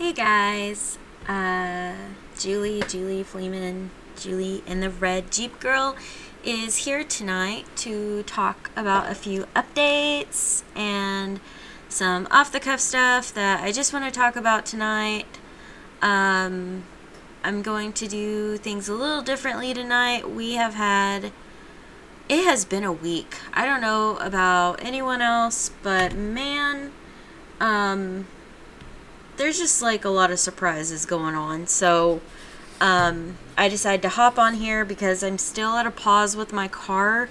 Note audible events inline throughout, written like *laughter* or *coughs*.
Hey guys, uh, Julie, Julie Fleeman, Julie in the Red Jeep Girl is here tonight to talk about a few updates and some off the cuff stuff that I just want to talk about tonight. Um, I'm going to do things a little differently tonight. We have had, it has been a week. I don't know about anyone else, but man, um, there's just like a lot of surprises going on. So um, I decided to hop on here because I'm still at a pause with my car.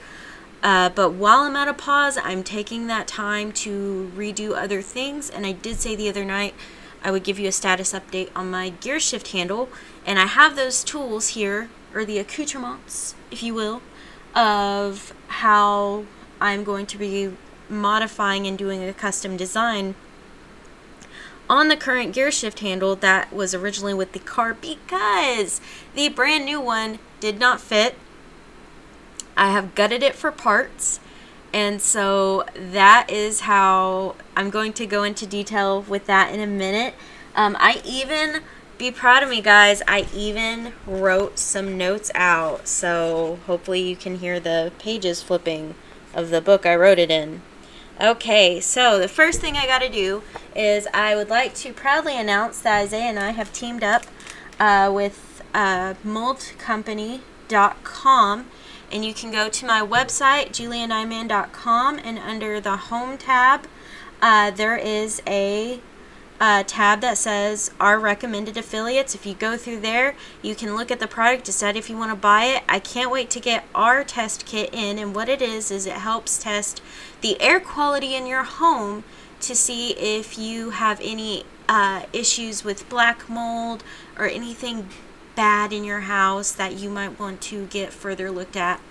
Uh, but while I'm at a pause, I'm taking that time to redo other things. And I did say the other night I would give you a status update on my gear shift handle. And I have those tools here, or the accoutrements, if you will, of how I'm going to be modifying and doing a custom design on the current gear shift handle that was originally with the car because the brand new one did not fit. I have gutted it for parts. And so that is how I'm going to go into detail with that in a minute. Um, I even, be proud of me, guys, I even wrote some notes out. So hopefully you can hear the pages flipping of the book I wrote it in. Okay, so the first thing I got to do is I would like to proudly announce that Isaiah and I have teamed up uh, with uh, moldcompany.com. And you can go to my website, julianiman.com, and under the Home tab, uh, there is a uh, tab that says our recommended affiliates. If you go through there, you can look at the product, decide if you want to buy it. I can't wait to get our test kit in, and what it is is it helps test the air quality in your home to see if you have any uh, issues with black mold or anything bad in your house that you might want to get further looked at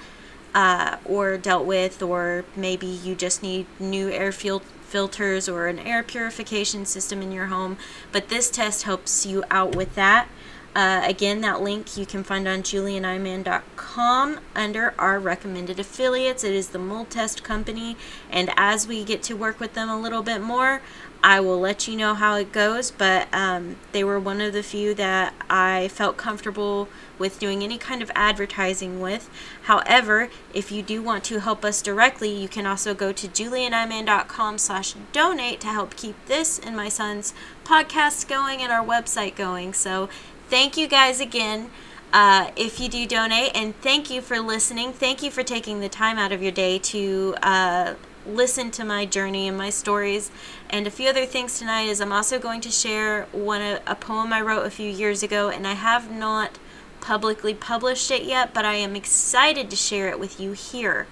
uh, or dealt with, or maybe you just need new air field filters or an air purification system in your home. But this test helps you out with that. Uh, again, that link you can find on julianiman.com under our recommended affiliates. It is the mold test company, and as we get to work with them a little bit more, I will let you know how it goes. But um, they were one of the few that I felt comfortable with doing any kind of advertising with. However, if you do want to help us directly, you can also go to julianiman.com slash donate to help keep this and my son's podcast going and our website going. So thank you guys again. Uh, if you do donate, and thank you for listening. Thank you for taking the time out of your day to uh, listen to my journey and my stories. And a few other things tonight is I'm also going to share one a poem I wrote a few years ago, and I have not publicly published it yet, but I am excited to share it with you here.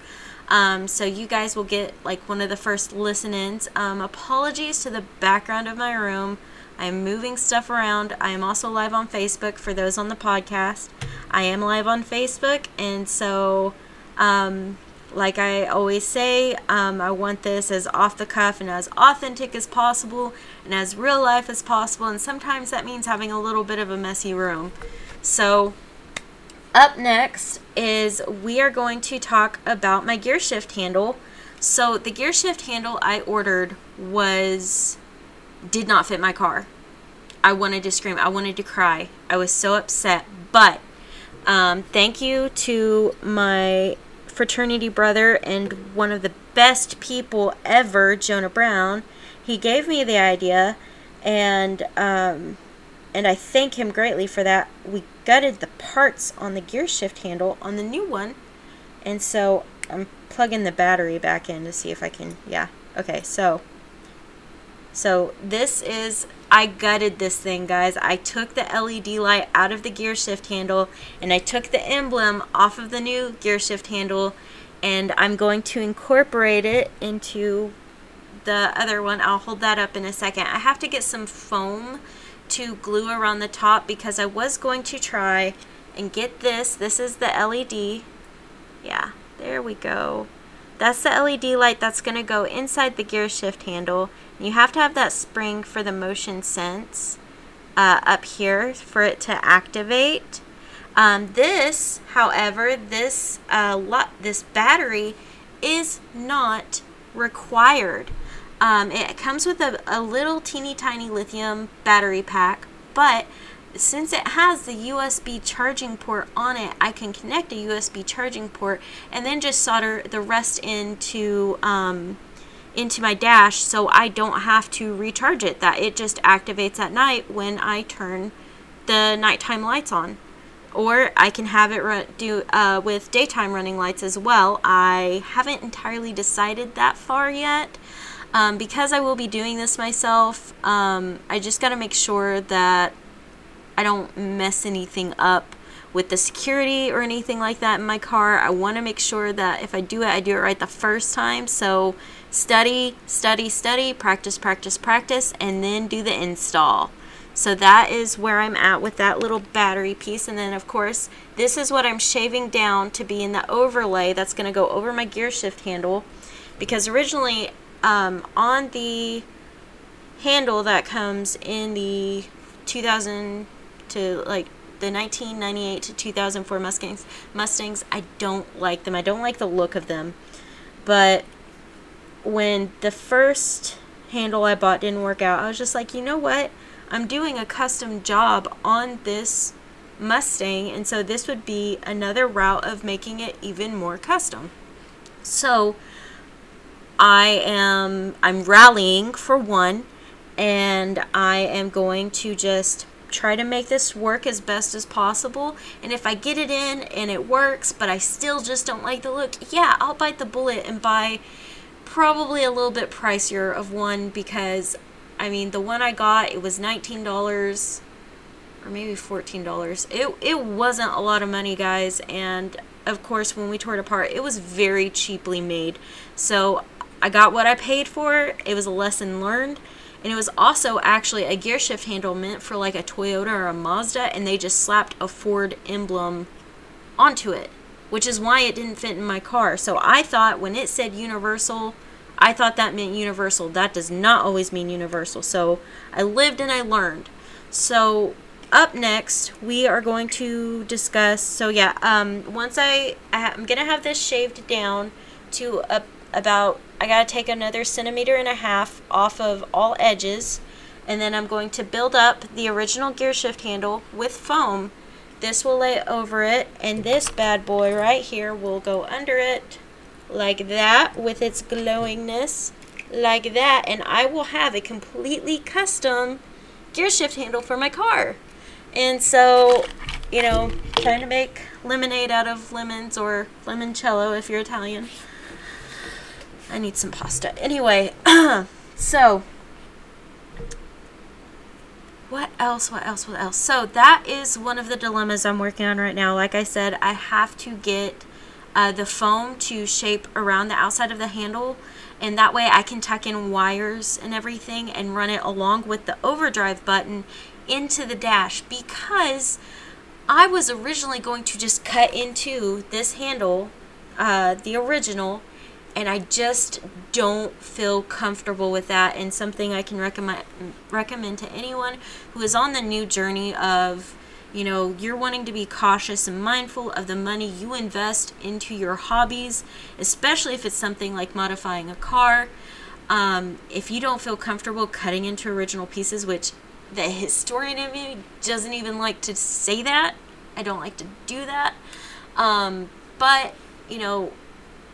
Um, so you guys will get like one of the first listen-ins. Um, apologies to the background of my room. I am moving stuff around. I am also live on Facebook for those on the podcast. I am live on Facebook, and so, um, like I always say, um, I want this as off the cuff and as authentic as possible and as real life as possible. And sometimes that means having a little bit of a messy room. So, up next is we are going to talk about my gear shift handle. So, the gear shift handle I ordered was did not fit my car. I wanted to scream. I wanted to cry. I was so upset. But um, thank you to my fraternity brother and one of the best people ever, Jonah Brown. He gave me the idea, and um, and I thank him greatly for that. We gutted the parts on the gear shift handle on the new one, and so I'm plugging the battery back in to see if I can. Yeah. Okay. So. So this is I gutted this thing, guys. I took the LED light out of the gear shift handle and I took the emblem off of the new gear shift handle and I'm going to incorporate it into the other one. I'll hold that up in a second. I have to get some foam to glue around the top because I was going to try and get this. This is the LED. Yeah, there we go. That's the LED light that's going to go inside the gear shift handle. You have to have that spring for the motion sense uh, up here for it to activate. Um, this, however, this uh, this battery is not required. Um, it comes with a, a little teeny tiny lithium battery pack, but since it has the USB charging port on it, I can connect a USB charging port and then just solder the rest into um, into my dash so I don't have to recharge it. That it just activates at night when I turn the nighttime lights on. Or I can have it run, do uh, with daytime running lights as well. I haven't entirely decided that far yet. Um, because I will be doing this myself, um, I just got to make sure that I don't mess anything up with the security or anything like that in my car. I want to make sure that if I do it, I do it right the first time. So study, study, study, practice, practice, practice, and then do the install. So that is where I'm at with that little battery piece. And then of course, this is what I'm shaving down to be in the overlay that's going to go over my gear shift handle. Because originally um, on the handle that comes in the 2000 to like the 1998 to 2004 Mustangs, Mustangs, I don't like them. I don't like the look of them. But when the first handle I bought didn't work out, I was just like, you know what? I'm doing a custom job on this Mustang, and so this would be another route of making it even more custom. So I am I'm rallying for one, and I am going to just try to make this work as best as possible. And if I get it in and it works, but I still just don't like the look, yeah, I'll bite the bullet and buy probably a little bit pricier of one because I mean, the one I got, it was $19 or maybe $14. It, it wasn't a lot of money, guys. And of course, when we tore it apart, it was very cheaply made. So I got what I paid for. It was a lesson learned. And it was also actually a gear shift handle meant for like a Toyota or a Mazda. And they just slapped a Ford emblem onto it, which is why it didn't fit in my car. So I thought when it said Universal I thought that meant universal. That does not always mean universal. So I lived and I learned. So up next, we are going to discuss. So yeah, um, once I I'm gonna have this shaved down to a, about I gotta take another centimeter and a half off of all edges, and then I'm going to build up the original gear shift handle with foam. This will lay over it, and this bad boy right here will go under it like that with its glowingness like that and I will have a completely custom gear shift handle for my car. And so, you know, trying to make lemonade out of lemons or limoncello if you're Italian. I need some pasta. Anyway, *clears throat* so what else? What else? What else? So that is one of the dilemmas I'm working on right now. Like I said, I have to get uh, the foam to shape around the outside of the handle and that way I can tuck in wires and everything and run it along with the overdrive button into the dash because I was originally going to just cut into this handle, uh, the original, and I just don't feel comfortable with that and something I can recommend recommend to anyone who is on the new journey of you know, you're wanting to be cautious and mindful of the money you invest into your hobbies, especially if it's something like modifying a car. Um, if you don't feel comfortable cutting into original pieces, which the historian in me doesn't even like to say that, I don't like to do that. Um, but, you know,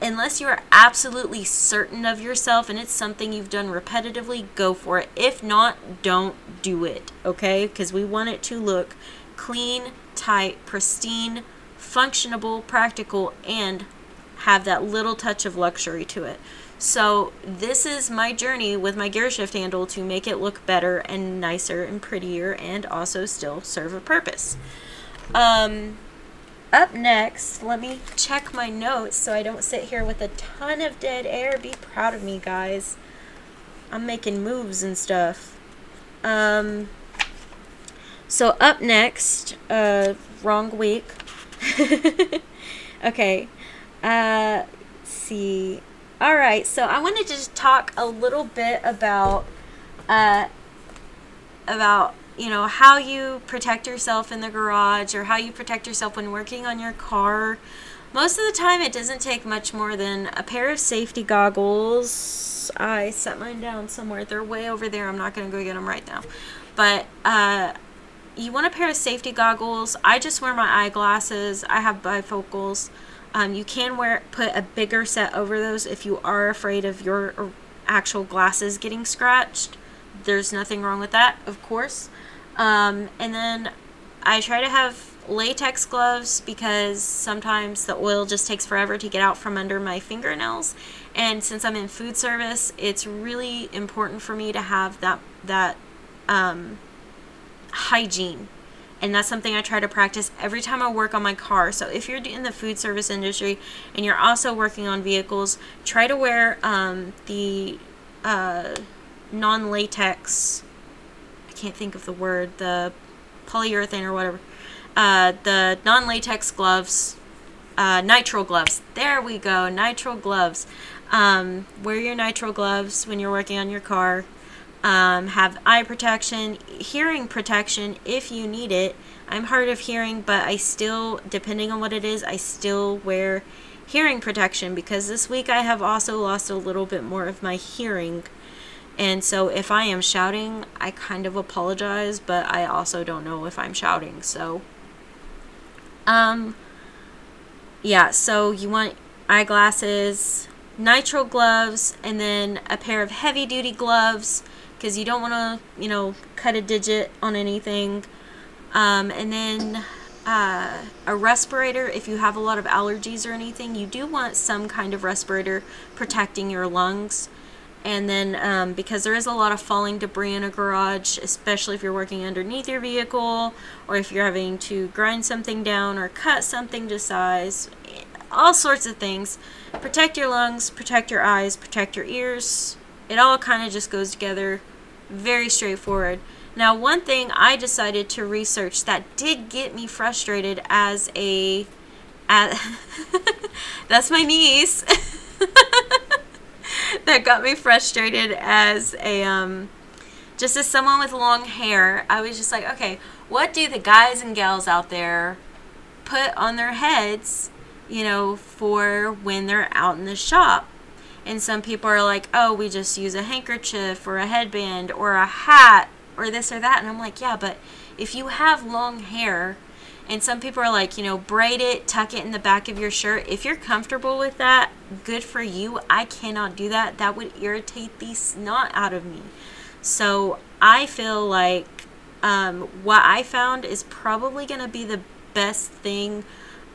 unless you are absolutely certain of yourself and it's something you've done repetitively, go for it. If not, don't do it, okay? Because we want it to look clean, tight, pristine, functionable, practical, and have that little touch of luxury to it. So this is my journey with my gear shift handle to make it look better and nicer and prettier and also still serve a purpose. Um, up next, let me check my notes so I don't sit here with a ton of dead air. Be proud of me, guys. I'm making moves and stuff. Um, so up next, uh, wrong week. *laughs* okay. Uh, see. All right. So I wanted to just talk a little bit about, uh, about you know how you protect yourself in the garage or how you protect yourself when working on your car. Most of the time, it doesn't take much more than a pair of safety goggles. I set mine down somewhere. They're way over there. I'm not going to go get them right now. But uh, you want a pair of safety goggles. I just wear my eyeglasses. I have bifocals. Um, you can wear put a bigger set over those if you are afraid of your actual glasses getting scratched. There's nothing wrong with that, of course. Um, and then I try to have latex gloves because sometimes the oil just takes forever to get out from under my fingernails. And since I'm in food service, it's really important for me to have that that um, hygiene. And that's something I try to practice every time I work on my car. So if you're in the food service industry and you're also working on vehicles, try to wear um, the uh, non-latex. Can't think of the word. The polyurethane or whatever uh, the non latex gloves, uh, nitrile gloves. There we go, nitrile gloves. Um, wear your nitrile gloves when you're working on your car. Um, have eye protection, hearing protection if you need it. I'm hard of hearing, but I still, depending on what it is, I still wear hearing protection because this week I have also lost a little bit more of my hearing. And so if I am shouting, I kind of apologize, but I also don't know if I'm shouting. So um, yeah, so you want eyeglasses, nitrile gloves, and then a pair of heavy duty gloves because you don't want to, you know, cut a digit on anything. Um, and then uh, a respirator if you have a lot of allergies or anything. You do want some kind of respirator protecting your lungs. And then, um, because there is a lot of falling debris in a garage, especially if you're working underneath your vehicle or if you're having to grind something down or cut something to size, all sorts of things. Protect your lungs, protect your eyes, protect your ears. It all kind of just goes together. Very straightforward. Now, one thing I decided to research that did get me frustrated as a. As *laughs* that's my niece. *laughs* *laughs* that got me frustrated as a um, just as someone with long hair. I was just like, okay, what do the guys and gals out there put on their heads, you know, for when they're out in the shop? And some people are like, oh, we just use a handkerchief or a headband or a hat or this or that. And I'm like, yeah, but if you have long hair, and some people are like, you know, braid it, tuck it in the back of your shirt. If you're comfortable with that, good for you. I cannot do that. That would irritate the snot out of me. So I feel like um, what I found is probably going to be the best thing.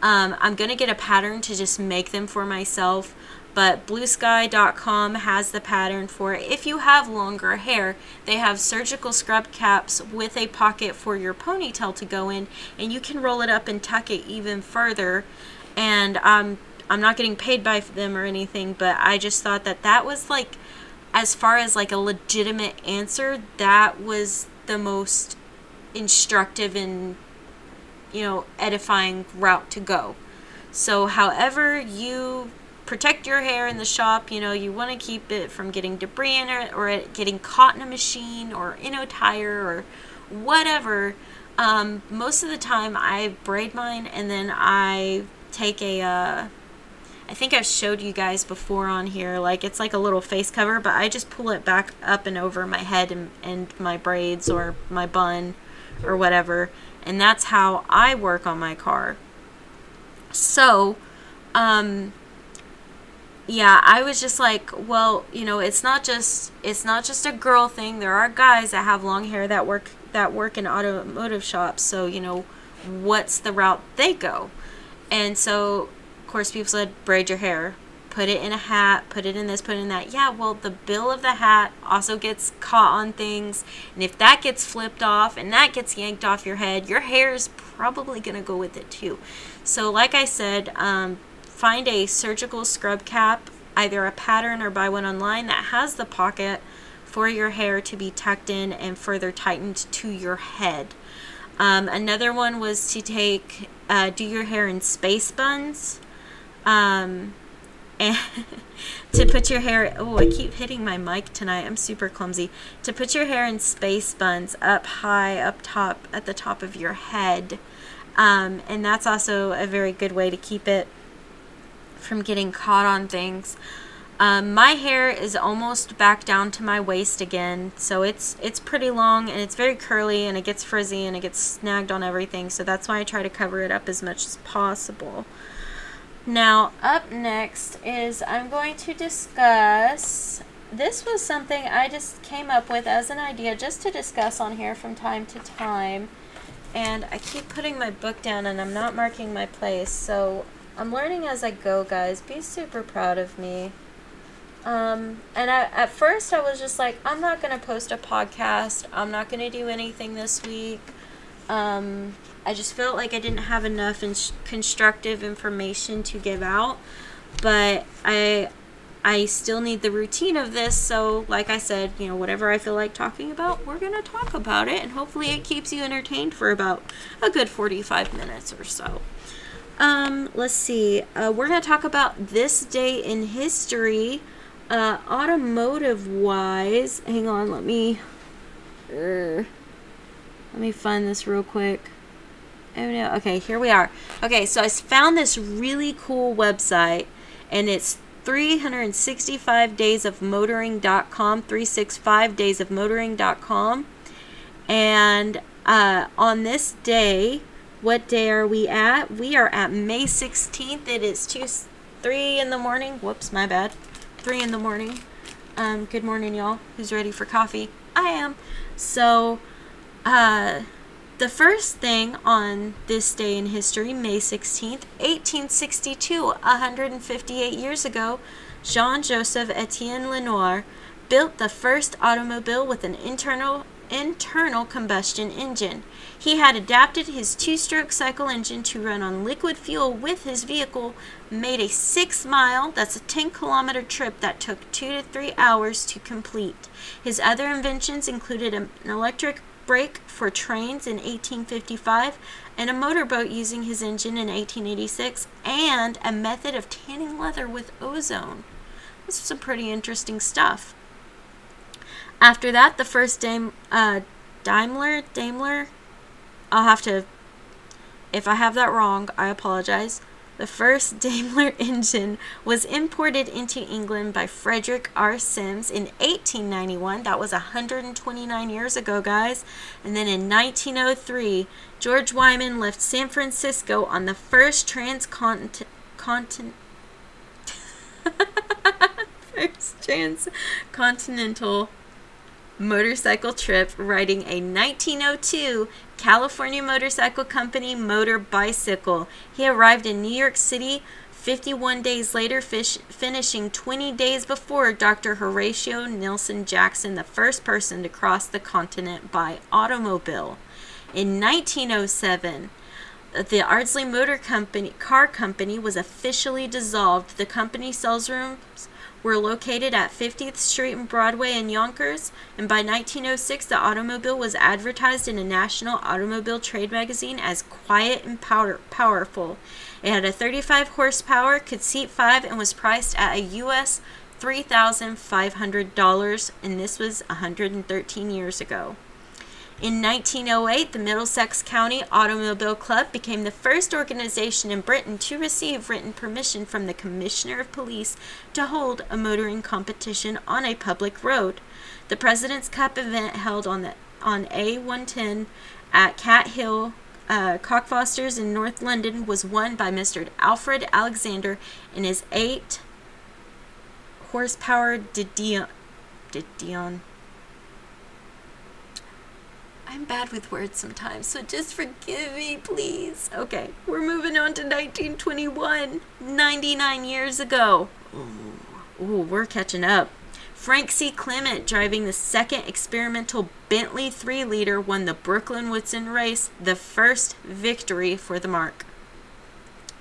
Um, I'm going to get a pattern to just make them for myself but bluesky.com has the pattern for it. If you have longer hair, they have surgical scrub caps with a pocket for your ponytail to go in, and you can roll it up and tuck it even further. And um, I'm not getting paid by them or anything, but I just thought that that was like, as far as like a legitimate answer, that was the most instructive and, you know, edifying route to go. So, however you protect your hair in the shop. You know, you want to keep it from getting debris in it or it getting caught in a machine or in a tire or whatever. Um, most of the time, I braid mine and then I take a. Uh, I think I've showed you guys before on here. Like it's like a little face cover, but I just pull it back up and over my head and, and my braids or my bun or whatever. And that's how I work on my car. So, um, yeah, I was just like, well, you know, it's not just it's not just a girl thing. There are guys that have long hair that work that work in automotive shops. So, you know, what's the route they go? And so, of course, people said braid your hair, put it in a hat, put it in this, put it in that. Yeah, well, the bill of the hat also gets caught on things, and if that gets flipped off and that gets yanked off your head, your hair is probably gonna go with it too. So, like I said, um, Find a surgical scrub cap, either a pattern or buy one online that has the pocket for your hair to be tucked in and further tightened to your head. Um, another one was to take, uh, do your hair in space buns. Um, *laughs* and to put your hair, oh, I keep hitting my mic tonight. I'm super clumsy. To put your hair in space buns up high, up top, at the top of your head. Um, and that's also a very good way to keep it from getting caught on things. Um, my hair is almost back down to my waist again, so it's it's pretty long and it's very curly and it gets frizzy and it gets snagged on everything. So that's why I try to cover it up as much as possible. Now, up next is I'm going to discuss. This was something I just came up with as an idea just to discuss on here from time to time. And I keep putting my book down and I'm not marking my place. So I'm learning as I go, guys. Be super proud of me. Um, and I, at first, I was just like, I'm not going to post a podcast. I'm not going to do anything this week. Um, I just felt like I didn't have enough in- constructive information to give out. But I I still need the routine of this. So, like I said, you know, whatever I feel like talking about, we're going to talk about it. And hopefully, it keeps you entertained for about a good 45 minutes or so. Um, let's see. Uh, we're going to talk about this day in history, uh, automotive wise. Hang on, let me. Uh, let me find this real quick. Oh no. Okay, here we are. Okay, so I found this really cool website, and it's 365 days of motoring.com 365 days of motoring.com and uh, on this day what day are we at? We are at may 16th it is 2 3 in the morning. Whoops my bad. 3 in the morning. Um, good morning y'all. Who's ready for coffee? I am. So uh, the first thing on this day in history, May 16th, 1862, 158 years ago, Jean Joseph Etienne Lenoir built the first automobile with an internal internal combustion engine. He had adapted his two-stroke cycle engine to run on liquid fuel with his vehicle, made a 6-mile, that's a 10-kilometer trip that took 2 to 3 hours to complete. His other inventions included an electric brake for trains in 1855, and a motorboat using his engine in 1886, and a method of tanning leather with ozone. This is some pretty interesting stuff. After that, the first Daim- uh, Daimler, Daimler, I'll have to, if I have that wrong, I apologize. The first *laughs* Daimler engine was imported into England by Frederick R. Simms in 1891. That was 129 years ago, guys. And then in 1903, George Wyman left San Francisco on the first transcontinental *laughs* first transcontinental motorcycle trip riding a 1902 California Motorcycle Company motor bicycle. He arrived in New York City 51 days later, fish, finishing 20 days before Dr. Horatio Nelson Jackson, the first person to cross the continent by automobile. In 1907, the Ardsley Motor Company car company was officially dissolved. The company sales rooms were located at 50th Street and Broadway in Yonkers, and by 1906 the automobile was advertised in a national automobile trade magazine as quiet and power- powerful. It had a 35 horsepower, could seat 5 and was priced at a US $3,500 and this was 113 years ago. In 1908, the Middlesex County Automobile Club became the first organization in Britain to receive written permission from the Commissioner of Police to hold a motoring competition on a public road. The President's Cup event held on the on A110 at Cat Hill uh, Cockfosters in North London was won by Mr. Alfred Alexander in his 8 horsepower Didion. Didion I'm bad with words sometimes, so just forgive me, please. Okay, we're moving on to 1921, 99 years ago. Ooh, ooh we're catching up. Frank C. Clement, driving the second experimental Bentley 3 liter, won the Brooklyn Woodson race, the first victory for the mark.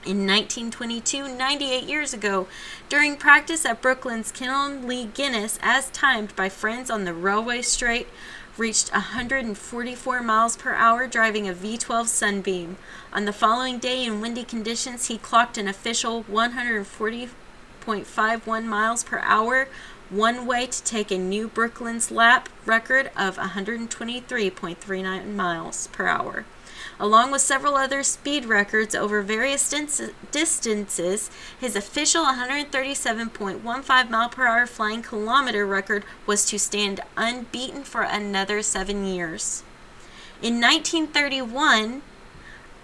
In 1922, 98 years ago, during practice at Brooklands Kenelm Lee Guinness, as timed by friends on the railway straight, reached 144 miles per hour driving a V12 Sunbeam. On the following day, in windy conditions, he clocked an official 140.51 miles per hour one way to take a new Brooklands lap record of 123.39 miles per hour. Along with several other speed records over various distances, his official 137.15 mile per hour flying kilometer record was to stand unbeaten for another seven years. In 1931,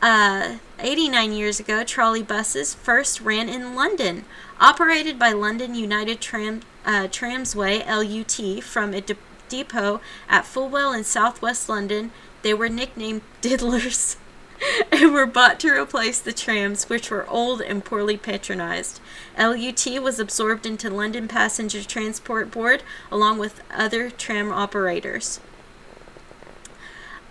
uh, 89 years ago, trolley buses first ran in London, operated by London United Tram, uh, Tramsway (LUT) from a de- depot at Fulwell in southwest London. They were nicknamed *laughs* diddlers *laughs* and were bought to replace the trams, which were old and poorly patronized. LUT was absorbed into London Passenger Transport Board along with other tram operators.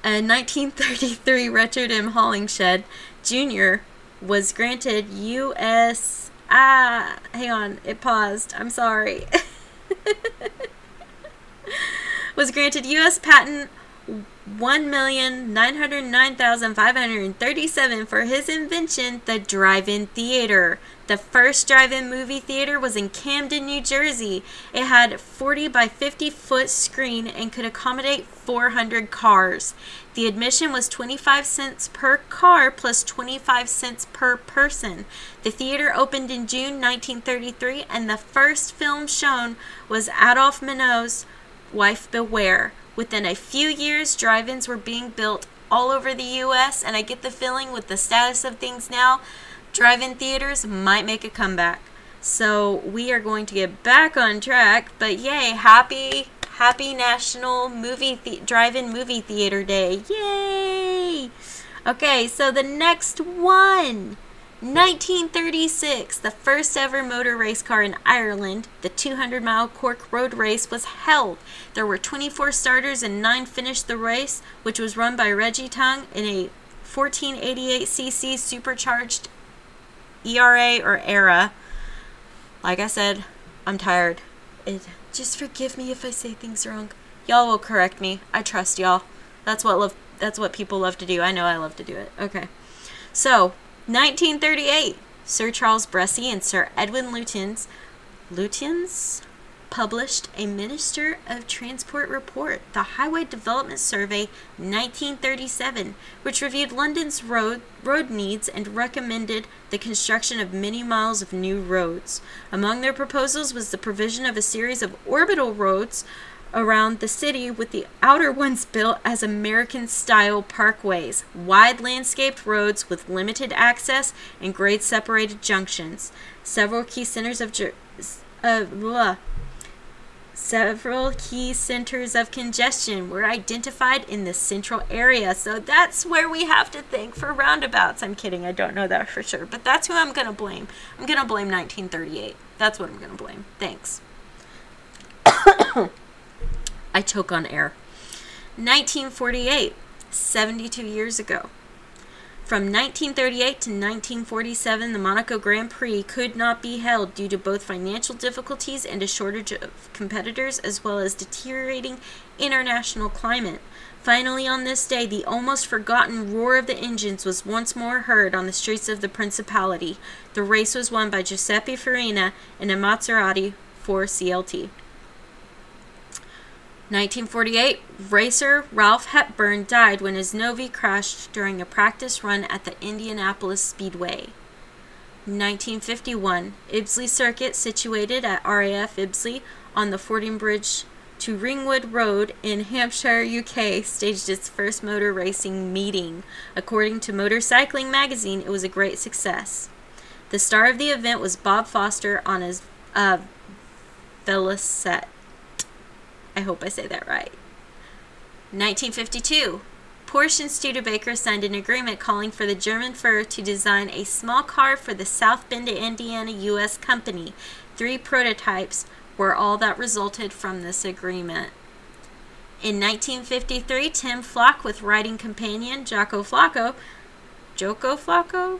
A 1933 Richard M. Hollingshead Jr. was granted U.S. Ah, hang on, it paused. I'm sorry. *laughs* was granted U.S. patent 1,909,537 for his invention, the drive-in theater. The first drive-in movie theater was in Camden, New Jersey. It had 40 by 50 foot screen and could accommodate 400 cars. The admission was 25 cents per car plus 25 cents per person. The theater opened in June 1933 and the first film shown was Adolphe Menjou's Wife Beware. Within a few years, drive ins were being built all over the U.S., and I get the feeling with the status of things now, drive in theaters might make a comeback. So we are going to get back on track, but yay, happy happy National Movie the- Drive-In Movie Theater Day. Yay! Okay, so the next one 1936, the first ever motor race car in Ireland, the 200 mile Cork Road Race, was held. There were 24 starters and 9 finished the race, which was run by Reggie Tongue in a 1488cc supercharged ERA or ERA. Like I said, I'm tired. It, just forgive me if I say things wrong. Y'all will correct me. I trust y'all. That's what love that's what people love to do. I know I love to do it. Okay. So, 1938, Sir Charles Bressey and Sir Edwin Lutyens, Lutyens published a Minister of Transport report, the Highway Development Survey 1937, which reviewed London's road, road needs and recommended the construction of many miles of new roads. Among their proposals was the provision of a series of orbital roads around the city with the outer ones built as American style parkways, wide landscaped roads with limited access and grade separated junctions. Several key centers of uh, several key centers of congestion were identified in the central area. So that's where we have to think for roundabouts. I'm kidding, I don't know that for sure, but that's who I'm going to blame. I'm going to blame 1938. That's what I'm going to blame. Thanks. *coughs* *coughs* *coughs* I choke on air. 1948, 72 years ago. From 1938 to 1947, the Monaco Grand Prix could not be held due to both financial difficulties and a shortage of competitors, as well as deteriorating international climate. Finally, on this day, the almost forgotten roar of the engines was once more heard on the streets of the Principality. The race was won by Giuseppe Farina in a Maserati 4 CLT. 1948, racer Ralph Hepburn died when his Novi crashed during a practice run at the Indianapolis Speedway. 1951, Ibsley Circuit, situated at RAF Ibsley on the Fordingbridge to Ringwood Road in Hampshire, UK, staged its first motor racing meeting. According to Motorcycling magazine, it was a great success. The star of the event was Bob Foster on his uh, Velocette. I hope I say that right. 1952. Porsche and Studebaker signed an agreement calling for the German firm to design a small car for the South Bend, Indiana U.S. company. Three prototypes were all that resulted from this agreement. In 1953, Tim Flock with riding companion Jocko Flocko, Joko Flocko?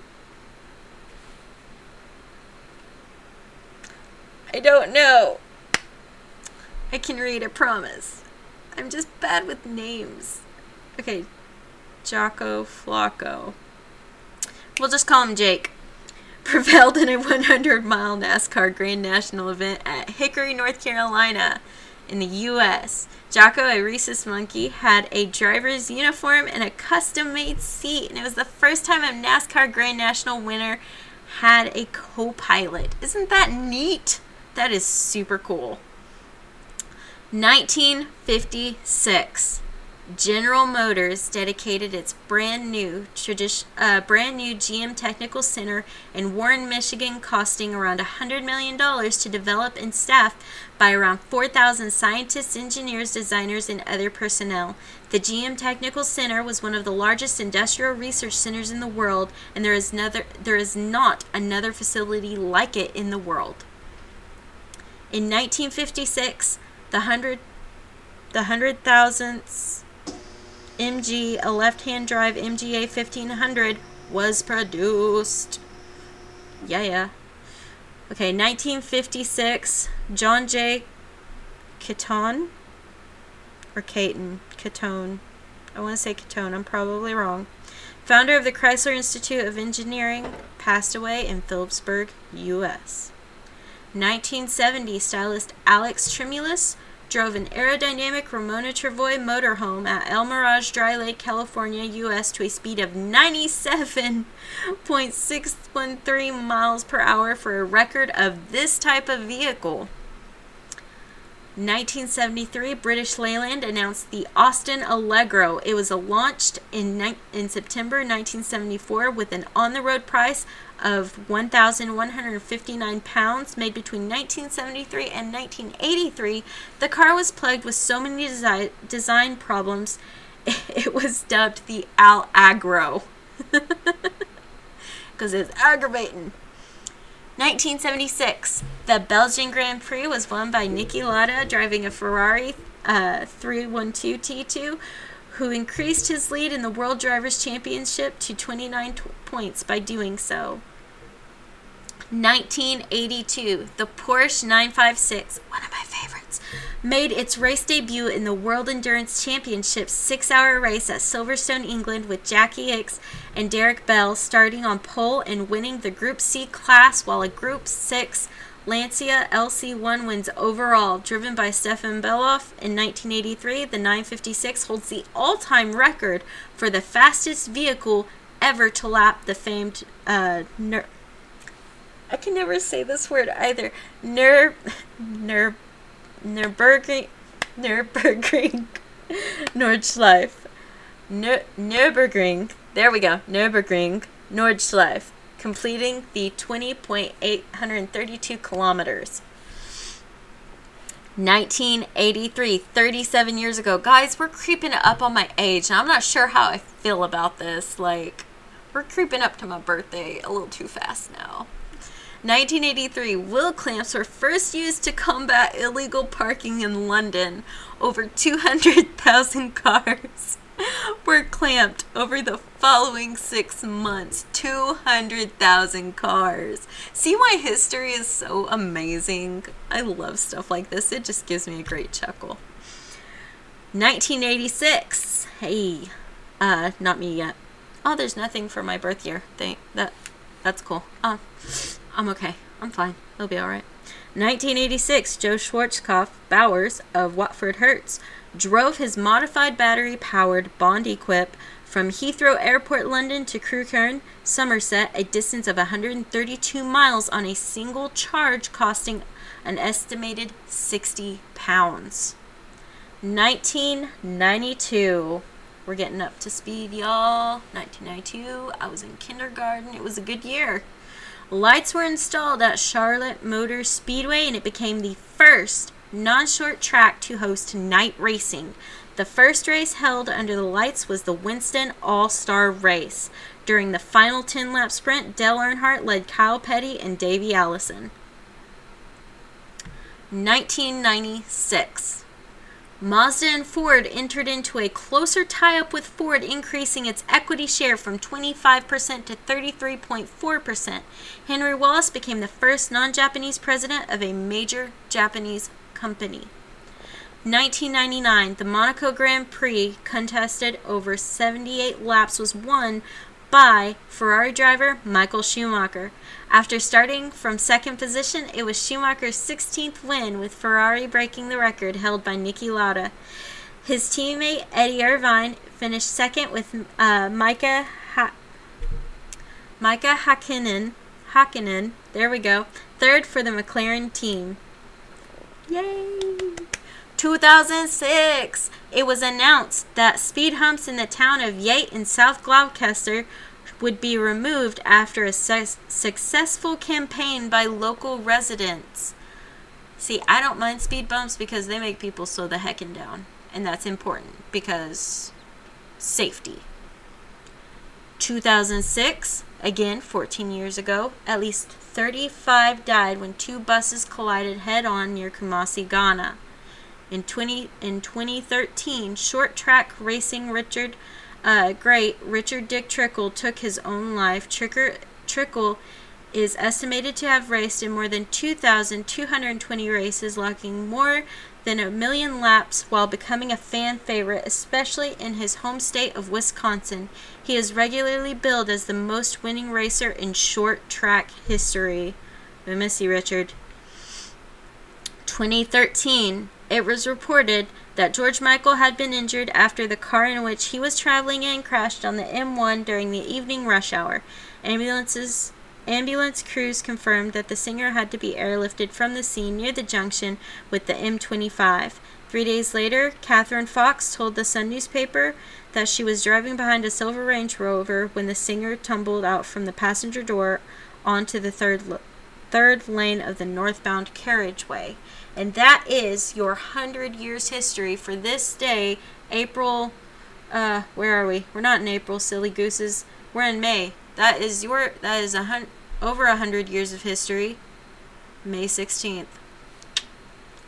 I don't know. I can read, I promise. I'm just bad with names. Okay, Jocko Flocko. We'll just call him Jake. *laughs* Prevailed in a 100 mile NASCAR Grand National event at Hickory, North Carolina. in the U.S. Jocko, a rhesus monkey, had a driver's uniform and a custom made seat, and it was the first time a NASCAR Grand National winner had a co pilot. Isn't that neat? That is super cool. 1956. General Motors dedicated its brand new tradi- uh, brand new GM Technical Center in Warren, Michigan, costing around $100 million to develop and staff by around 4,000 scientists, engineers, designers, and other personnel. The GM Technical Center was one of the largest industrial research centers in the world, and there is, another, there is not another facility like it in the world. In 1956, the hundred the hundred thousandth MG, a left-hand drive MGA 1500, was produced. Yeah, yeah. Okay, 1956, John J. Catone or Caton, Catone. I want to say Catone. I'm probably wrong. Founder of the Chrysler Institute of Engineering, passed away in Phillipsburg, U.S. 1970, stylist Alex Tremulis drove an aerodynamic Ramona Travoy motorhome at El Mirage Dry Lake, California, U.S. to a speed of 97.613 miles per hour for a record of this type of vehicle. 1973, British Leyland announced the Austin Allegro. It was launched in, in September 1974 with an on the road price of 1,159 pounds made between 1973 and 1983. The car was plagued with so many desi- design problems, *laughs* it was dubbed the Al Agro. *laughs* Because it's aggravating. 1976, the Belgian Grand Prix was won by Niki Lauda driving a Ferrari uh, 312 T2, who increased his lead in the World Drivers' Championship to 29 t- points by doing so. 1982, the Porsche 956, one of my favorites, made its race debut in the World Endurance Championship six hour race at Silverstone, England, with Jackie Ickx and Derek Bell starting on pole and winning the Group C class, while a Group 6 Lancia LC1 wins overall. Driven by Stefan Bellof in 1983, the 956 holds the all time record for the fastest vehicle ever to lap the famed uh, Nur- I can never say this word either. Nur, Nur, Nürburgring, Nürburgring, *laughs* Nordschleife, Nur, Nürburgring. There we go. Nürburgring, Nordschleife, completing the 20.832 kilometers. 1983, 37 years ago. Guys, we're creeping up on my age, and I'm not sure how I feel about this. Like, we're creeping up to my birthday a little too fast now. 1983, wheel clamps were first used to combat illegal parking in London. Over 200,000 *laughs* cars were clamped over the following six months. 200,000 cars. See why history is so amazing? I love stuff like this. It just gives me a great chuckle. 1986. Hey, uh, not me yet. Oh, there's nothing for my birth year. Thank that. That's cool. Uh, I'm okay. I'm fine. It'll be all right. 1986, Joe Schwarzkopf Bowers of Watford Herts drove his modified battery powered Bond Equip from Heathrow Airport, London to Crewkerne, Somerset, a distance of 132 miles on a single charge, costing an estimated 60 pounds. 1992. We're getting up to speed, y'all. 1992. I was in kindergarten. It was a good year. Lights were installed at Charlotte Motor Speedway and it became the first non short track to host night racing. The first race held under the lights was the Winston All Star Race. During the final 10 lap sprint, Dale Earnhardt led Kyle Petty and Davey Allison. 1996. Mazda and Ford entered into a closer tie up with Ford, increasing its equity share from 25% to 33.4%. Henry Wallace became the first non Japanese president of a major Japanese company. 1999, the Monaco Grand Prix, contested over 78 laps, was won by Ferrari driver Michael Schumacher. After starting from second position, it was Schumacher's 16th win, with Ferrari breaking the record held by Niki Lauda. His teammate Eddie Irvine finished second with uh, Mika ha- Hakkinen. Hakkinen, there we go. Third for the McLaren team. Yay! 2006, it was announced that speed humps in the town of Yate in South Gloucester would be removed after a su- successful campaign by local residents. See, I don't mind speed bumps because they make people slow the heckin' down. And that's important because safety. 2006, again 14 years ago, at least 35 died when two buses collided head on near Kumasi, Ghana. In 20 in 2013, short track racing Richard uh, great Richard Dick Trickle took his own life. Tricker, Trickle is estimated to have raced in more than 2,220 races, locking more than a million laps while becoming a fan favorite, especially in his home state of Wisconsin. He is regularly billed as the most winning racer in short track history. We miss you, Richard. 2013, it was reported that George Michael had been injured after the car in which he was traveling in crashed on the M1 during the evening rush hour. Ambulances Ambulance crews confirmed that the singer had to be airlifted from the scene near the junction with the M25. Three days later, Catherine Fox told the Sun newspaper that she was driving behind a silver Range Rover when the singer tumbled out from the passenger door onto the third, third lane of the northbound carriageway. And that is your 100 years history for this day, April. Uh, where are we? We're not in April, silly gooses. We're in May. That is your. That is a hun- over a hundred years of history. May 16th.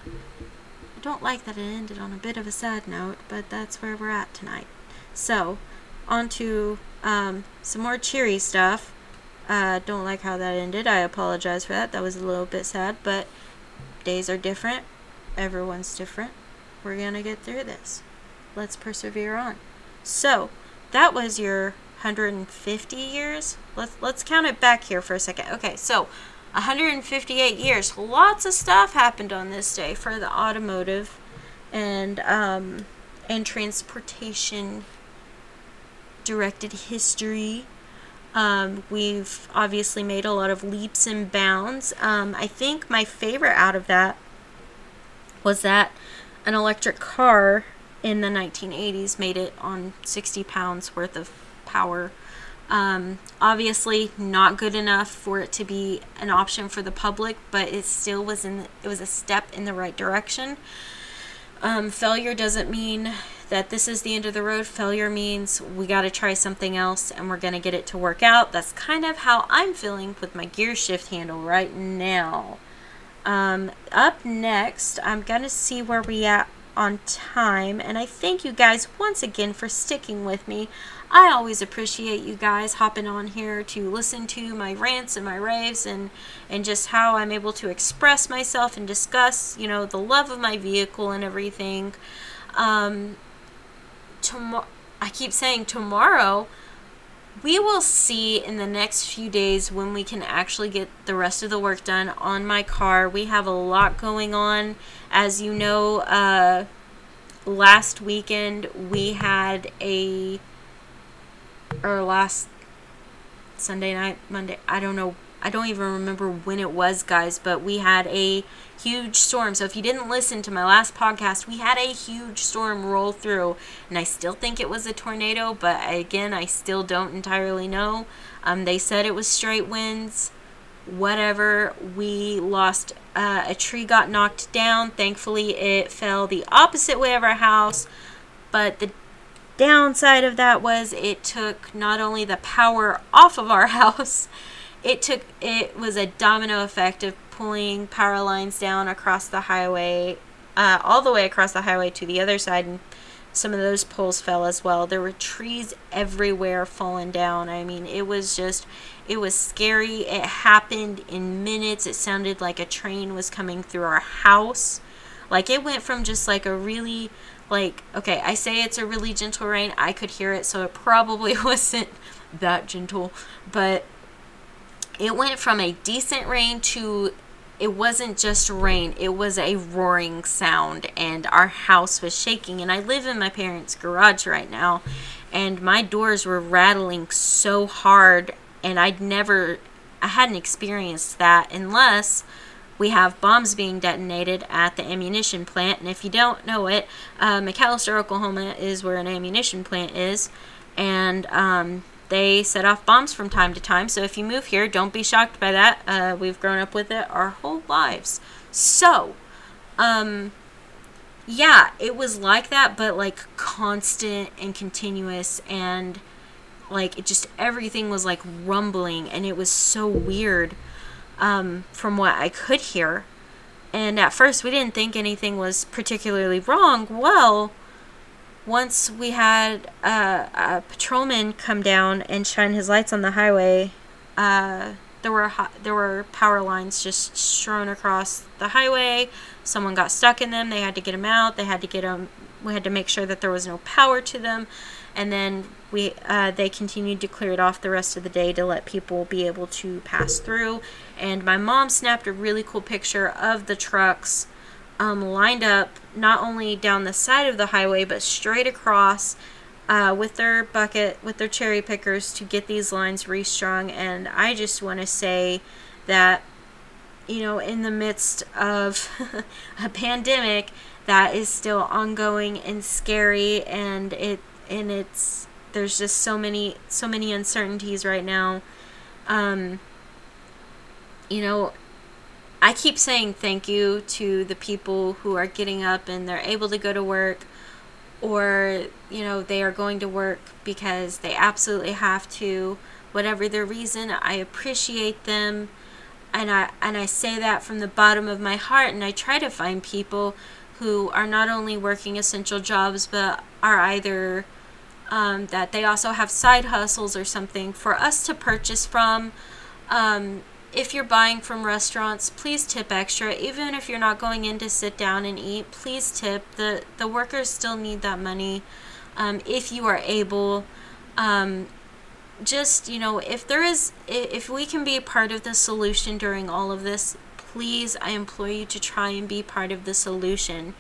I don't like that it ended on a bit of a sad note, but that's where we're at tonight. So, on to um, some more cheery stuff. Uh, don't like how that ended. I apologize for that. That was a little bit sad, but days are different. Everyone's different. We're going to get through this. Let's persevere on. So, that was your 150 years. Let's let's count it back here for a second. Okay, so 158 years. Lots of stuff happened on this day for the automotive and um, and transportation directed history. Um, we've obviously made a lot of leaps and bounds. Um, I think my favorite out of that was that an electric car in the 1980s made it on 60 pounds worth of power. Um, obviously, not good enough for it to be an option for the public, but it still was in. It was a step in the right direction. Um, failure doesn't mean that this is the end of the road. Failure means we got to try something else and we're going to get it to work out. That's kind of how I'm feeling with my gear shift handle right now. Um, up next, I'm going to see where we at on time, and I thank you guys once again for sticking with me. I always appreciate you guys hopping on here to listen to my rants and my raves and and just how I'm able to express myself and discuss, you know, the love of my vehicle and everything. Um, tomorrow, I keep saying tomorrow. We will see in the next few days when we can actually get the rest of the work done on my car. We have a lot going on. As you know, uh, last weekend we had a or last Sunday night, Monday, I don't know. I don't even remember when it was, guys, but we had a huge storm. So if you didn't listen to my last podcast, we had a huge storm roll through, and I still think it was a tornado, but again, I still don't entirely know. Um, they said it was straight winds. Whatever. We lost uh, a tree got knocked down. Thankfully, it fell the opposite way of our house, but the downside of that was it took not only the power off of our *laughs* house, it took it was a domino effect of pulling power lines down across the highway, uh, all the way across the highway to the other side, and some of those poles fell as well. There were trees everywhere falling down. I mean, it was just it was scary. It happened in minutes. It sounded like a train was coming through our house. Like it went from just like a really like okay i say it's a really gentle rain. I could hear it so it probably *laughs* wasn't that gentle. But it went from a decent rain to it wasn't just rain. It was a roaring sound and our house was shaking. And i live in my parents garage right now and my doors were rattling so hard and i'd never i hadn't experienced that unless we have bombs being detonated at the ammunition plant. And if you don't know it, uh, McAlester, Oklahoma is where an ammunition plant is. And um, they set off bombs from time to time. So if you move here, don't be shocked by that. Uh, we've grown up with it our whole lives. So, um, yeah, it was like that, but like constant and continuous and like it just everything was like rumbling and it was so weird um, from what I could hear. And at first, we didn't think anything was particularly wrong. Well, once we had uh, a patrolman come down and shine his lights on the highway, uh, there were there were power lines just strewn across the highway. Someone got stuck in them. They had to get them out. They had to get them. We had to make sure that there was no power to them and then we uh, they continued to clear it off the rest of the day to let people be able to pass through. And my mom snapped a really cool picture of the trucks um, lined up not only down the side of the highway but straight across. Uh, with their bucket, with their cherry pickers to get these lines restrung. And I just want to say that, you know, in the midst of *laughs* a pandemic that is still ongoing and scary, and it and it's there's just so many so many uncertainties right now. Um you know I keep saying thank you to the people who are getting up and they're able to go to work or you know they are going to work because they absolutely have to. Whatever their reason I appreciate them. And I and I say that from the bottom of my heart and I try to find people who are not only working essential jobs but are either um, that they also have side hustles or something for us to purchase from. Um, if you're buying from restaurants, please tip extra. Even if you're not going in to sit down and eat, please tip. The the workers still need that money. Um, if you are able, um, just you know, if there is, if we can be part of the solution during all of this, please, I implore you to try and be part of the solution.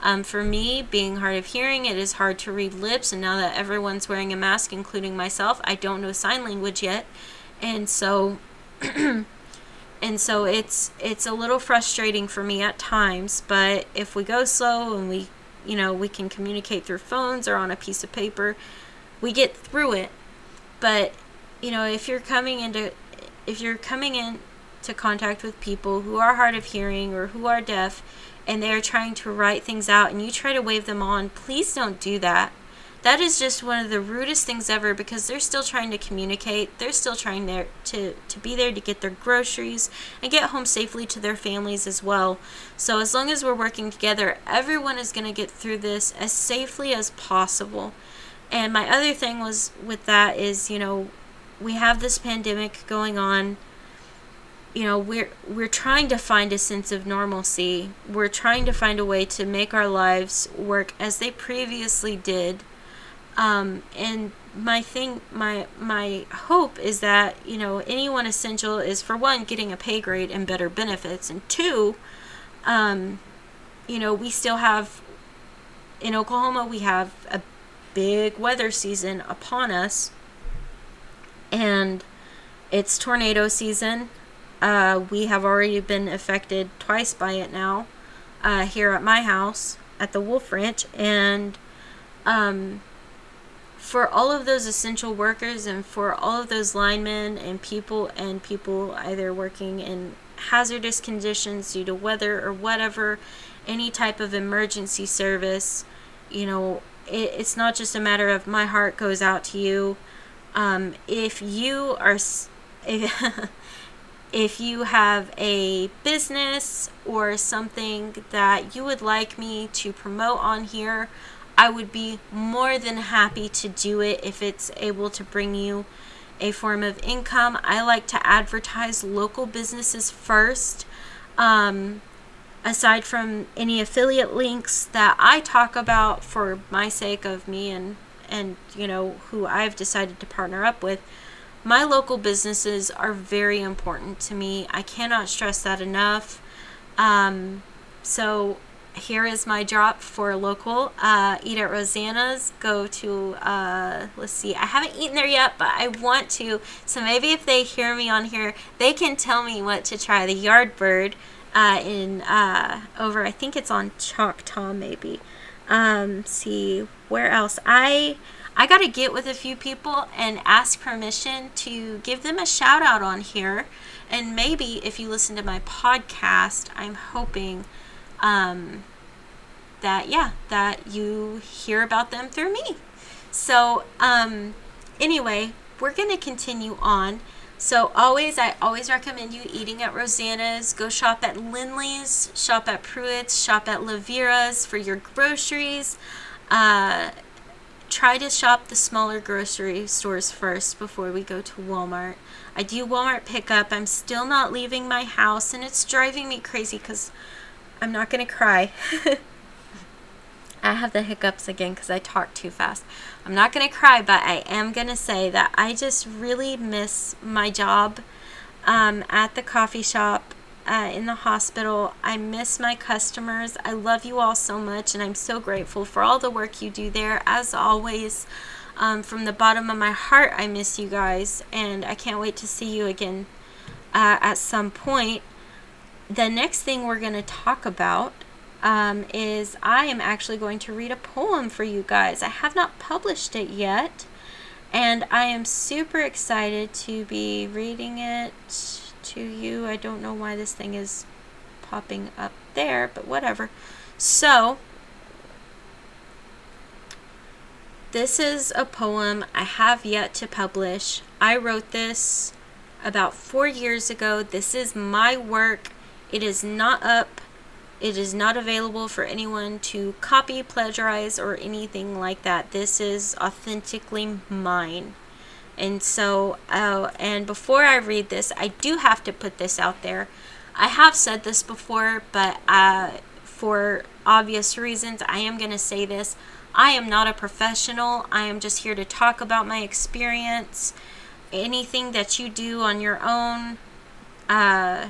Um, for me, being hard of hearing, it is hard to read lips, and now that everyone's wearing a mask, including myself, I don't know sign language yet, and so. *clears throat* and so it's it's a little frustrating for me at times but if we go slow and we you know we can communicate through phones or on a piece of paper we get through it but you know if you're coming into if you're coming in contact with people who are hard of hearing or who are deaf and they're trying to write things out and you try to wave them on, please don't do that. That is just one of the rudest things ever because they're still trying to communicate. They're still trying there to, to be there to get their groceries and get home safely to their families as well. So as long as we're working together, everyone is going to get through this as safely as possible. And my other thing was with that is, you know, we have this pandemic going on you know we're we're trying to find a sense of normalcy. We're trying to find a way to make our lives work as they previously did. Um, and my thing my my hope is that you know anyone essential is for one getting a pay grade and better benefits and two um, you know we still have in oklahoma we have a big weather season upon us and it's tornado season uh, we have already been affected twice by it now uh, here at my house at the Wolf Ranch. And um, for all of those essential workers and for all of those linemen and people and people either working in hazardous conditions due to weather or whatever, any type of emergency service, you know, it, it's not just a matter of my heart goes out to you. Um, if you are. If, *laughs* if you have a business or something that you would like me to promote on here, I would be more than happy to do it if it's able to bring you a form of income. I like to advertise local businesses first. Um, aside from any affiliate links that I talk about for my sake of me and and you know who I've decided to partner up with, my local businesses are very important to me. I cannot stress that enough. Um, so here is my drop for local. Uh, eat at Rosanna's. Go to, uh, let's see, I haven't eaten there yet, but I want to. So maybe if they hear me on here, they can tell me what to try. The Yardbird uh, in uh, over, I think it's on Choctaw maybe. Um, see, where else? I. I got to get with a few people and ask permission to give them a shout out on here. And maybe if you listen to my podcast, I'm hoping um, that yeah that you hear about them through me. So um, anyway we're going to continue on. So always i always recommend you eating at rosanna's. Go shop at lindley's shop at pruitt's shop at lavira's for your groceries. Uh, try to shop the smaller grocery stores first before we go to walmart i do walmart pickup i'm still not leaving my house and it's driving me crazy because I'm not going to cry. *laughs* I have the hiccups again because I talk too fast. I'm not going to cry, but I am going to say that I just really miss my job um, at the coffee shop, uh, in the hospital. I miss my customers. I love you all so much, and I'm so grateful for all the work you do there. As always, um, from the bottom of my heart, I miss you guys, and I can't wait to see you again uh, at some point the next thing we're going to talk about um, is I am actually going to read a poem for you guys. I have not published it yet, and I am super excited to be reading it to you. I don't know why this thing is popping up there, but whatever. So, this is a poem I have yet to publish. I wrote this about four years ago. This is my work it is not up. It is not available for anyone to copy, plagiarize, or anything like that. This is authentically mine. And so, uh, and before I read this, I do have to put this out there. I have said this before, but uh, for obvious reasons, I am going to say this. I am not a professional. I am just here to talk about my experience. Anything that you do on your own, uh,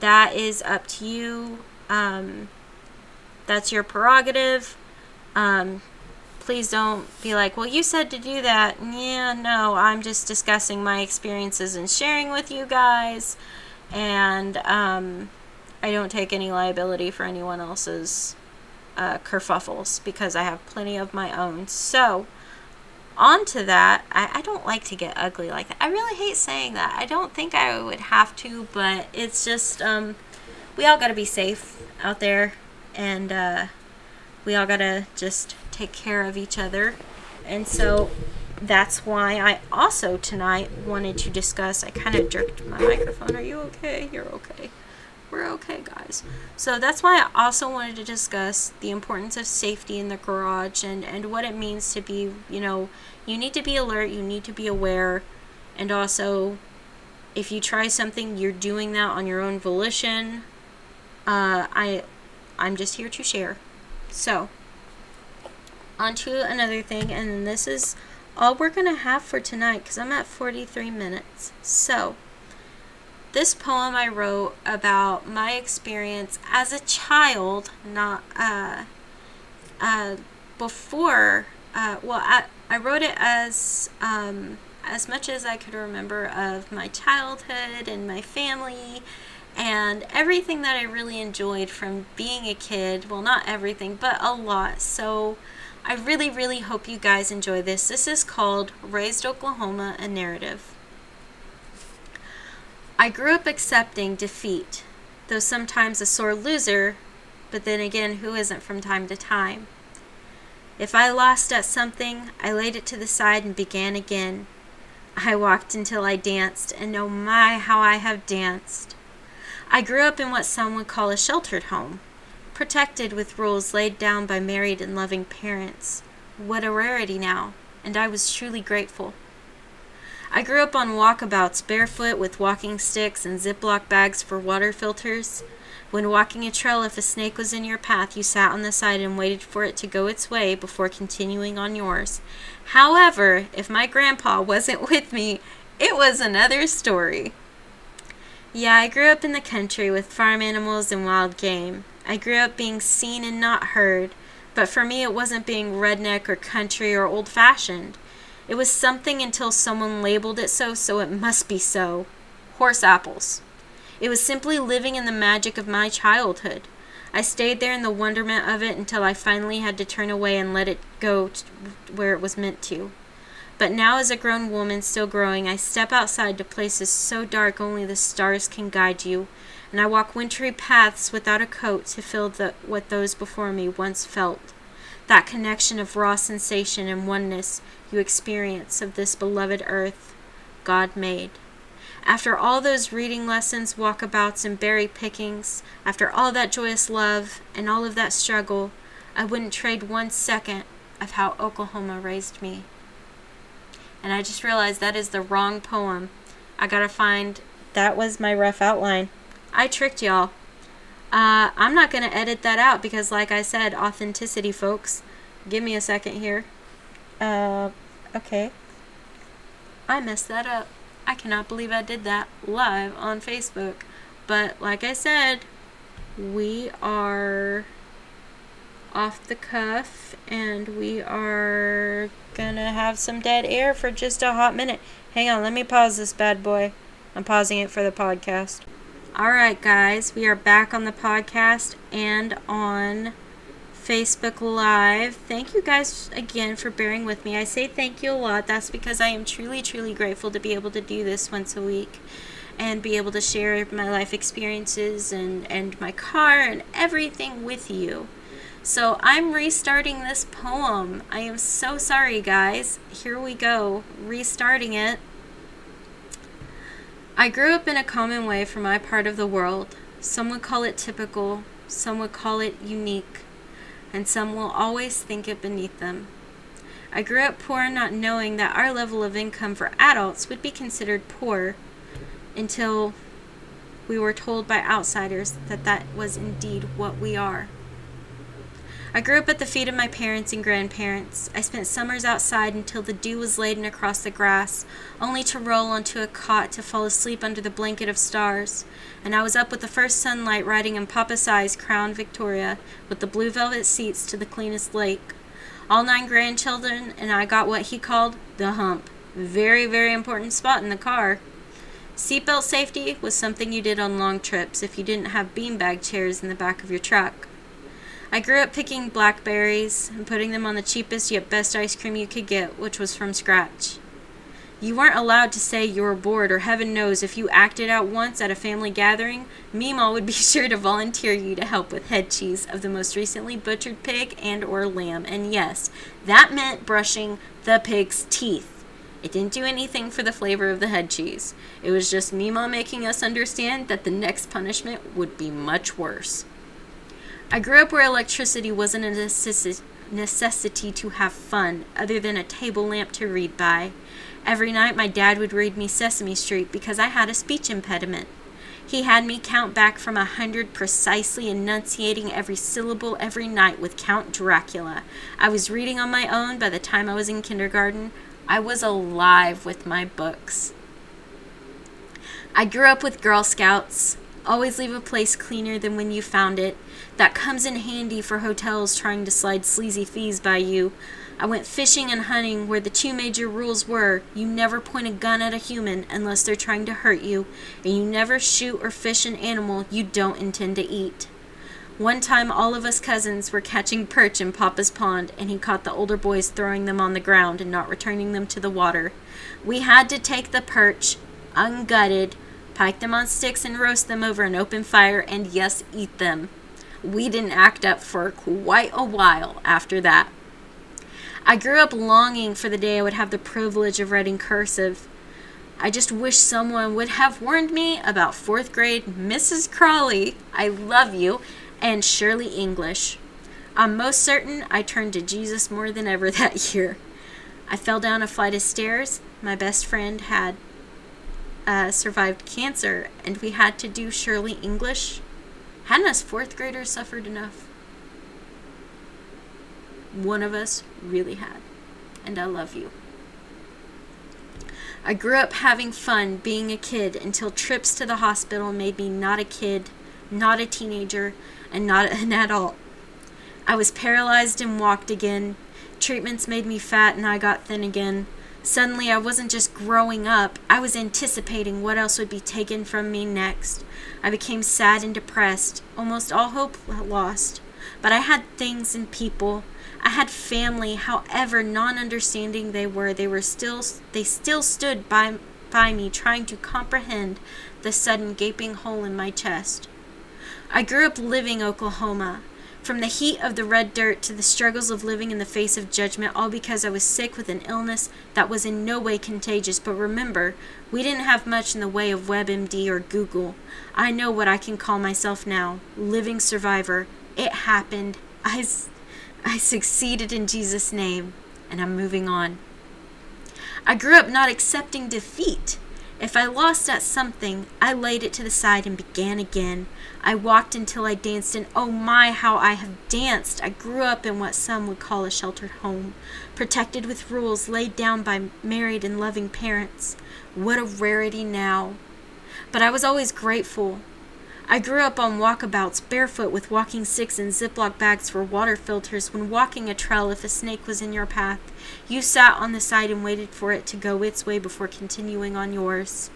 that is up to you. Um, that's your prerogative. Um, please don't be like, well, you said to do that. Yeah, no, I'm just discussing my experiences and sharing with you guys. And um, I don't take any liability for anyone else's uh, kerfuffles because I have plenty of my own. So, on to that, I, I don't like to get ugly like that. I really hate saying that. I don't think I would have to, but it's just, um, we all got to be safe out there, and uh, we all got to just take care of each other. And so that's why I also tonight wanted to discuss. I kind of jerked my microphone. Are you okay? You're okay we're okay, guys. So that's why I also wanted to discuss the importance of safety in the garage and, and what it means to be, you know, you need to be alert, you need to be aware, and also if you try something, you're doing that on your own volition. Uh, I, I'm just here to share. So, on to another thing, and this is all we're going to have for tonight because I'm at 43 minutes. So, this poem I wrote about my experience as a child, not uh, uh, before. Uh, well, I, I wrote it as um, as much as I could remember of my childhood and my family and everything that I really enjoyed from being a kid. Well, not everything, but a lot. So I really, really hope you guys enjoy this. This is called Raised Oklahoma, a narrative. I grew up accepting defeat, though sometimes a sore loser, but then again, who isn't from time to time? If I lost at something, I laid it to the side and began again. I walked until I danced, and oh my, how I have danced. I grew up in what some would call a sheltered home, protected with rules laid down by married and loving parents. What a rarity now, and I was truly grateful. I grew up on walkabouts, barefoot with walking sticks and Ziploc bags for water filters. When walking a trail, if a snake was in your path, you sat on the side and waited for it to go its way before continuing on yours. However, if my grandpa wasn't *laughs* with me, it was another story. Yeah, I grew up in the country with farm animals and wild game. I grew up being seen and not heard, but for me it wasn't being redneck or country or old fashioned. It was something until someone labeled it so, so it must be so. Horse apples. It was simply living in the magic of my childhood. I stayed there in the wonderment of it until I finally had to turn away and let it go where it was meant to. But now, as a grown woman still growing, I step outside to places so dark only the stars can guide you, and I walk wintry paths without a coat to feel the, what those before me once felt. That connection of raw sensation and oneness you experience of this beloved earth God made. After all those reading lessons, walkabouts, and berry pickings, after all that joyous love and all of that struggle, I wouldn't trade one second of how Oklahoma raised me. And I just realized that is the wrong poem. I gotta find. That was my rough outline. I tricked y'all. Uh, I'm not gonna edit that out because, like I said, authenticity, folks. Give me a second here. Uh, okay. I messed that up. I cannot believe I did that live on Facebook. But like I said, we are off the cuff and we are gonna have some dead air for just a hot minute. Hang on, let me pause this bad boy. I'm pausing it for the podcast. Alright, guys, we are back on the podcast and on Facebook Live. Thank you guys again for bearing with me. I say thank you a lot. That's because I am truly, truly grateful to be able to do this once a week and be able to share my life experiences and, and my car and everything with you. So I'm restarting this poem. I am so sorry, guys. Here we go, restarting it. I grew up in a common way for my part of the world. Some would call it typical, some would call it unique and some will always think it beneath them. I grew up poor, not knowing that our level of income for adults would be considered poor until we were told by outsiders that that was indeed what we are. I grew up at the feet of my parents and grandparents. I spent summers outside until the dew was laden across the grass, only to roll onto a cot to fall asleep under the blanket of stars. And I was up with the first sunlight riding in Papa Si's Crown Victoria with the blue velvet seats to the cleanest lake. All nine grandchildren, and I got what he called the hump. Very, very important spot in the car. Seatbelt safety was something you did on long trips if you didn't have beanbag chairs in the back of your truck. I grew up picking blackberries and putting them on the cheapest yet best ice cream you could get, which was from scratch. You weren't allowed to say you were bored, or heaven knows if you acted out once at a family gathering, Meemaw would be *laughs* sure to volunteer you to help with head cheese of the most recently butchered pig and or lamb. And yes, that meant brushing the pig's teeth. It didn't do anything for the flavor of the head cheese. It was just Meemaw making us understand that the next punishment would be much worse. I grew up where electricity wasn't a necessity to have fun, other than a table lamp to read by. Every night, my dad would read me Sesame Street because I had a speech impediment. He had me count back from a hundred, precisely enunciating every syllable every night with Count Dracula. I was reading on my own by the time I was in kindergarten. I was alive with my books. I grew up with Girl Scouts. Always leave a place cleaner than when you found it. That comes in handy for hotels trying to slide sleazy fees by you. I went fishing and hunting where the two major rules were you never point a gun at a human unless they're trying to hurt you, and you never shoot or fish an animal you don't intend to eat. One time, all of us cousins were catching perch in Papa's pond, and he caught the older boys throwing them on the ground and not returning them to the water. We had to take the perch, ungutted, pike them on sticks and roast them over an open fire, and yes, eat them. We didn't act up for quite a while after that. I grew up longing for the day I would have the privilege of writing cursive. I just wish someone would have warned me about fourth grade Mrs. Crawley, I love you, and Shurley English. I'm most certain I turned to Jesus more than ever *laughs* that year. I fell down a flight of stairs. My best friend had uh, survived cancer, and we had to do Shurley English. Hadn't us fourth graders suffered enough? One of us really had. And I love you. I grew up having fun being a kid until trips to the hospital made me not a kid, not a teenager, and not an adult. I was paralyzed and walked again. Treatments made me fat and I got thin again. Suddenly, I wasn't just growing up, I was anticipating what else would be taken from me next. I became sad and depressed, almost all hope lost. But I had things and people. I had family, however non-understanding they were, they were still they still stood by by me trying to comprehend the sudden gaping hole in my chest. I grew up living Oklahoma. From the heat of the red dirt to the struggles of living in the face of judgment, all because I was sick with an illness that was in no way contagious. But remember, we didn't have much in the way of WebMD or Google. I know what I can call myself now living survivor. It happened. I, I succeeded in Jesus' name, and I'm moving on. I grew up not accepting defeat. If I lost at something, I laid it to the side and began again. I walked until I danced, and oh my, how I have danced! I grew up in what some would call a sheltered home, protected with rules laid down by married and loving parents. What a rarity now! But I was always grateful. I grew up on walkabouts, barefoot with walking sticks and Ziploc bags for water filters. When walking a trail, if a snake was in your path, you sat on the side and waited for it to go its way before continuing on yours.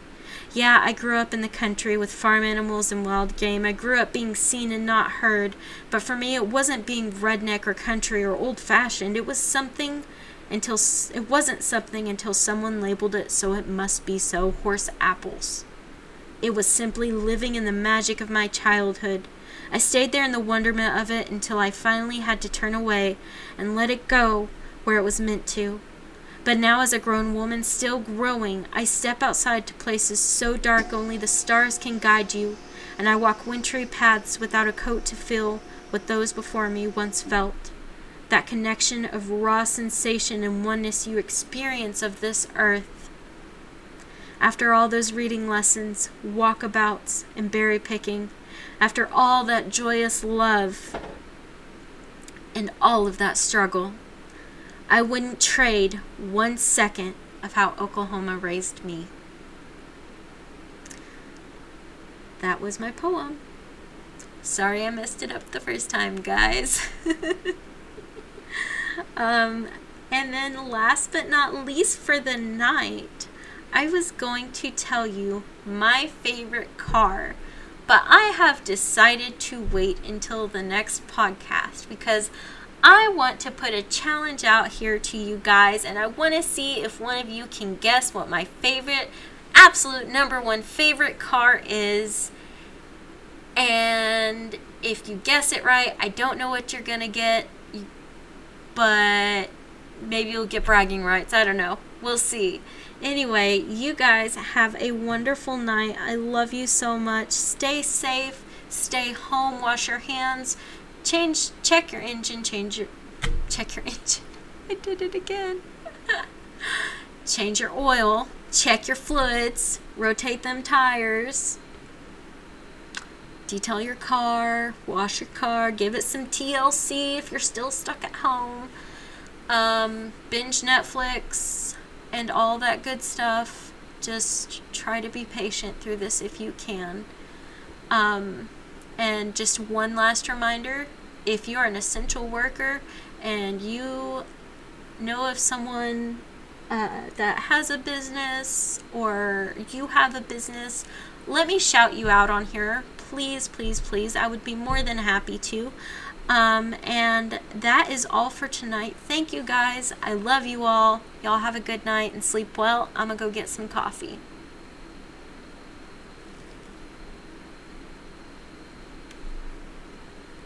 Yeah, I grew up in the country with farm animals and wild game. I grew up being seen and not heard. But for me, it wasn't being redneck or country or old fashioned. It was something until it wasn't something until someone labeled it so it must be so horse apples. It was simply living in the magic of my childhood. I stayed there in the wonderment of it until I finally had to turn away and let it go where it was meant to. But now, as a grown woman, still growing, I step outside to places so dark only the stars can guide you, and I walk wintry paths without a coat to feel what those before me once felt. That connection of raw sensation and oneness you experience of this earth after all those reading lessons, walkabouts, and berry picking, after all that joyous love and all of that struggle, I wouldn't trade one second of how Oklahoma raised me. That was my poem. Sorry I messed it up the first time, guys. *laughs* um, and then last but not least for the night, I was going to tell you my favorite car, but I have decided to wait until the next podcast because I want to put a challenge out here to you guys, and I want to see if one of you can guess what my favorite, absolute number one favorite car is. And if you guess it right, I don't know what you're going to get, but maybe you'll get bragging rights. I don't know. We'll see. Anyway, you guys have a wonderful night. I love you so much. Stay safe. Stay home. Wash your hands. Change. Check your engine. Change your. Check your *laughs* engine. I did it again. *laughs* change your oil. Check your fluids. Rotate them tires. Detail your car. Wash your car. Give it some TLC if you're still stuck at home. Um, binge Netflix and all that good stuff. Just try to be patient through this if you can. Um, and just one last reminder if you are an essential worker and you know of someone uh, that has a business or you have a business, let me shout you out on here. Please, please, please. I would be more than happy to. Um, and that is all for tonight. Thank you guys. I love you all. Y'all have a good night and sleep well. I'm going to go get some coffee.